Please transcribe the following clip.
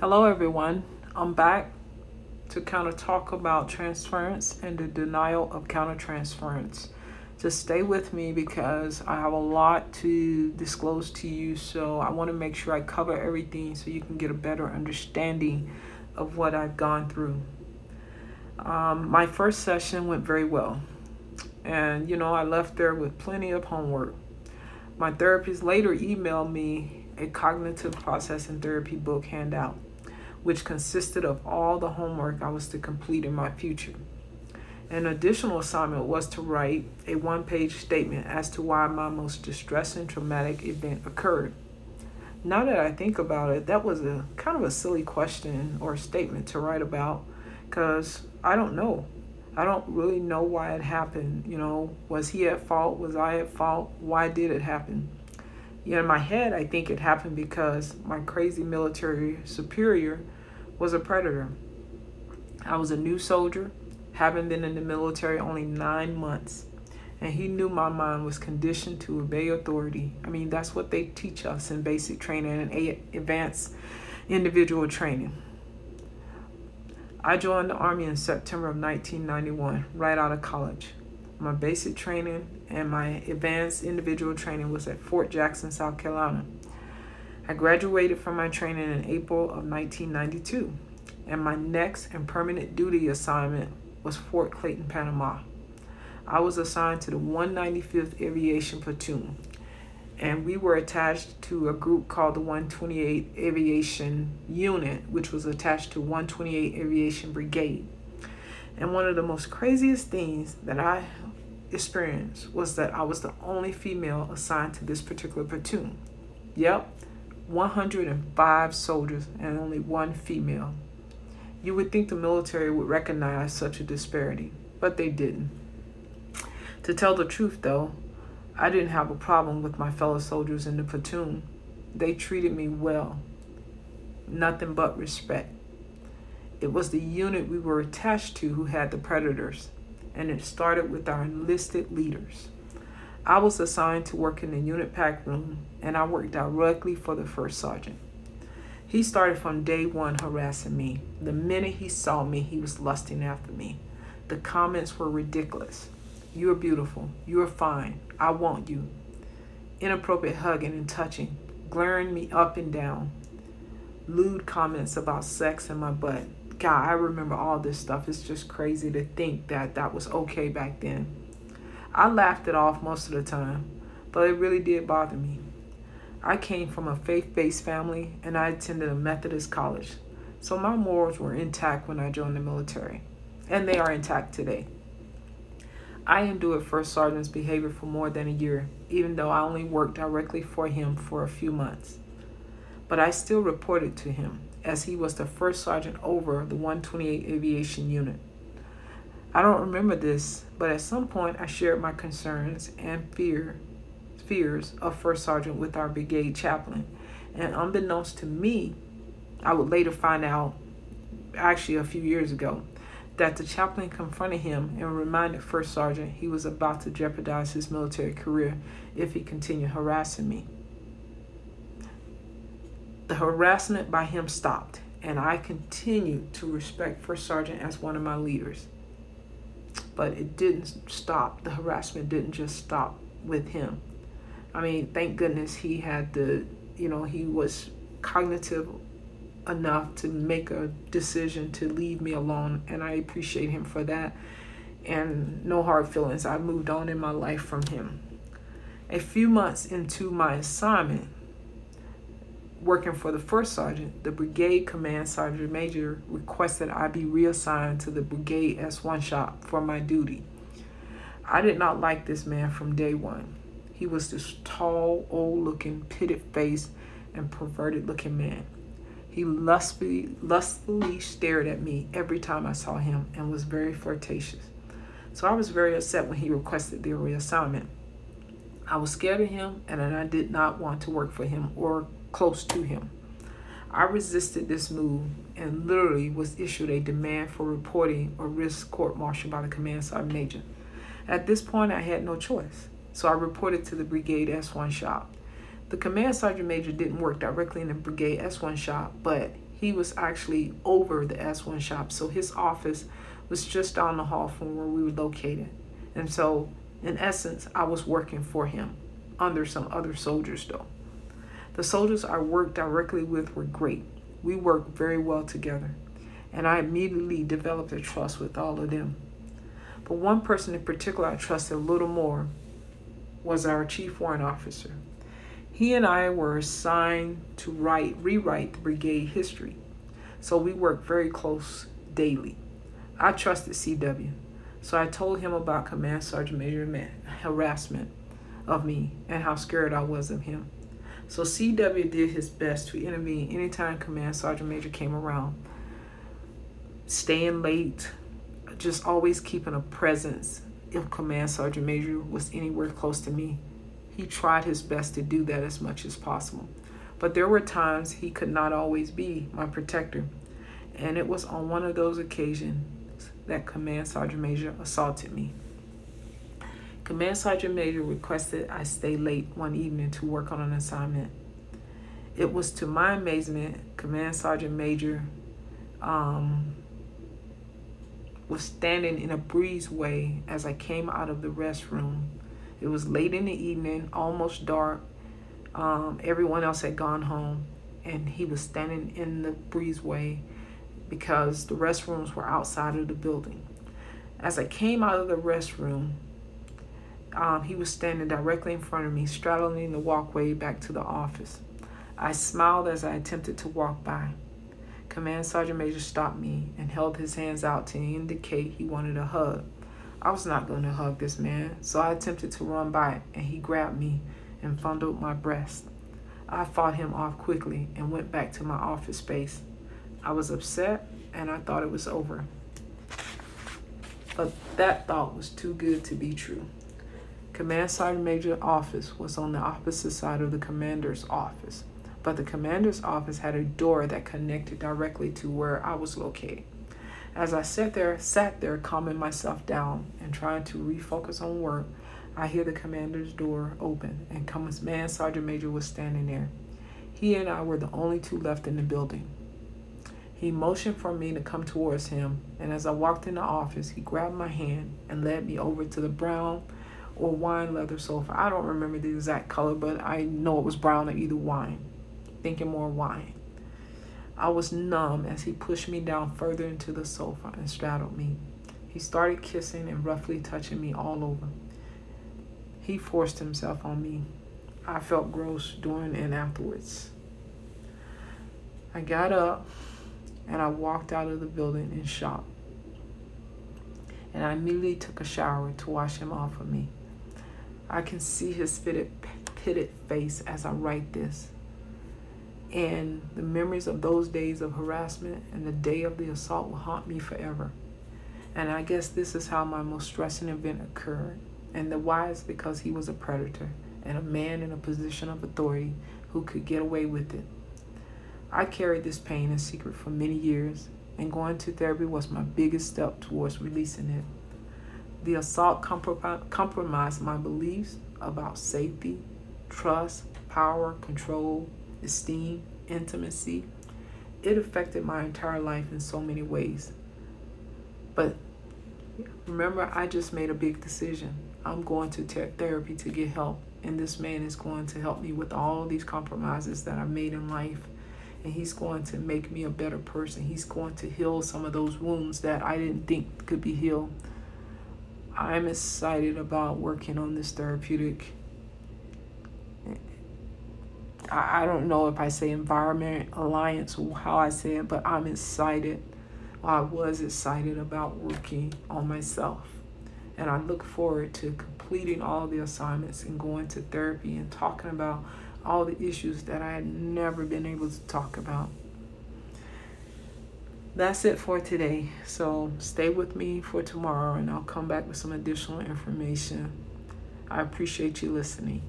Hello, everyone. I'm back to kind of talk about transference and the denial of countertransference. Just stay with me because I have a lot to disclose to you. So I want to make sure I cover everything so you can get a better understanding of what I've gone through. Um, my first session went very well. And, you know, I left there with plenty of homework. My therapist later emailed me a cognitive processing therapy book handout which consisted of all the homework I was to complete in my future. An additional assignment was to write a one page statement as to why my most distressing traumatic event occurred. Now that I think about it, that was a kind of a silly question or statement to write about because I don't know. I don't really know why it happened. You know, was he at fault? Was I at fault? Why did it happen? Know, in my head, I think it happened because my crazy military superior was a predator. I was a new soldier, having been in the military only nine months, and he knew my mind was conditioned to obey authority. I mean, that's what they teach us in basic training and advanced individual training. I joined the Army in September of 1991, right out of college. My basic training and my advanced individual training was at Fort Jackson, South Carolina. I graduated from my training in April of 1992, and my next and permanent duty assignment was Fort Clayton, Panama. I was assigned to the 195th Aviation Platoon, and we were attached to a group called the 128 Aviation Unit, which was attached to 128 Aviation Brigade. And one of the most craziest things that I experienced was that I was the only female assigned to this particular platoon. Yep, 105 soldiers and only one female. You would think the military would recognize such a disparity, but they didn't. To tell the truth, though, I didn't have a problem with my fellow soldiers in the platoon. They treated me well, nothing but respect. It was the unit we were attached to who had the predators, and it started with our enlisted leaders. I was assigned to work in the unit pack room, and I worked directly for the first sergeant. He started from day one harassing me. The minute he saw me, he was lusting after me. The comments were ridiculous. You are beautiful. You are fine. I want you. Inappropriate hugging and touching, glaring me up and down. Lewd comments about sex and my butt. God, I remember all this stuff. It's just crazy to think that that was okay back then. I laughed it off most of the time, but it really did bother me. I came from a faith based family and I attended a Methodist college, so my morals were intact when I joined the military, and they are intact today. I endured First Sergeant's behavior for more than a year, even though I only worked directly for him for a few months. But I still reported to him as he was the first sergeant over the 128 Aviation Unit. I don't remember this, but at some point I shared my concerns and fear, fears of First Sergeant with our brigade chaplain. And unbeknownst to me, I would later find out, actually a few years ago, that the chaplain confronted him and reminded First Sergeant he was about to jeopardize his military career if he continued harassing me. The harassment by him stopped, and I continued to respect First Sergeant as one of my leaders. But it didn't stop. The harassment didn't just stop with him. I mean, thank goodness he had the, you know, he was cognitive enough to make a decision to leave me alone, and I appreciate him for that. And no hard feelings. I moved on in my life from him. A few months into my assignment, working for the first sergeant, the brigade command sergeant major requested I be reassigned to the brigade S1 shop for my duty. I did not like this man from day one. He was this tall, old looking, pitted faced, and perverted looking man. He lustfully, lustfully stared at me every time I saw him and was very flirtatious. So I was very upset when he requested the reassignment. I was scared of him and I did not want to work for him or close to him. I resisted this move and literally was issued a demand for reporting or risk court martial by the command sergeant major. At this point, I had no choice, so I reported to the Brigade S1 shop. The command sergeant major didn't work directly in the Brigade S1 shop, but he was actually over the S1 shop. So his office was just down the hall from where we were located. And so, in essence, I was working for him under some other soldiers, though. The soldiers I worked directly with were great. We worked very well together, and I immediately developed a trust with all of them. But one person in particular I trusted a little more was our chief warrant officer. He and I were assigned to write, rewrite the brigade history, so we worked very close daily. I trusted CW, so I told him about Command Sergeant Major harassment of me and how scared I was of him. So CW did his best to intervene anytime Command Sergeant Major came around. Staying late, just always keeping a presence if Command Sergeant Major was anywhere close to me. He tried his best to do that as much as possible. But there were times he could not always be my protector. And it was on one of those occasions that Command Sergeant Major assaulted me. Command Sergeant Major requested I stay late one evening to work on an assignment. It was to my amazement, Command Sergeant Major um, was standing in a breezeway as I came out of the restroom. It was late in the evening, almost dark. Um, everyone else had gone home, and he was standing in the breezeway because the restrooms were outside of the building. As I came out of the restroom, um, he was standing directly in front of me, straddling the walkway back to the office. I smiled as I attempted to walk by. Command Sergeant Major stopped me and held his hands out to indicate he wanted a hug. I was not going to hug this man, so I attempted to run by, and he grabbed me and fondled my breast. I fought him off quickly and went back to my office space. I was upset and I thought it was over. But that thought was too good to be true. Command Sergeant Major office was on the opposite side of the commander's office, but the commander's office had a door that connected directly to where I was located. As I sat there, sat there, calming myself down and trying to refocus on work, I hear the commander's door open, and Command Sergeant Major was standing there. He and I were the only two left in the building. He motioned for me to come towards him, and as I walked in the office, he grabbed my hand and led me over to the brown or wine leather sofa. I don't remember the exact color, but I know it was brown or either wine. Thinking more wine. I was numb as he pushed me down further into the sofa and straddled me. He started kissing and roughly touching me all over. He forced himself on me. I felt gross during and afterwards. I got up and I walked out of the building in shock. And I immediately took a shower to wash him off of me. I can see his pitted, pitted face as I write this. And the memories of those days of harassment and the day of the assault will haunt me forever. And I guess this is how my most stressing event occurred. And the why is because he was a predator and a man in a position of authority who could get away with it. I carried this pain in secret for many years, and going to therapy was my biggest step towards releasing it. The assault compromised my beliefs about safety, trust, power, control, esteem, intimacy. It affected my entire life in so many ways. But remember, I just made a big decision. I'm going to ter- therapy to get help, and this man is going to help me with all these compromises that I made in life. And he's going to make me a better person. He's going to heal some of those wounds that I didn't think could be healed. I'm excited about working on this therapeutic. I, I don't know if I say environment alliance or how I say it, but I'm excited. I was excited about working on myself. And I look forward to completing all the assignments and going to therapy and talking about all the issues that I had never been able to talk about that's it for today. So stay with me for tomorrow and I'll come back with some additional information. I appreciate you listening.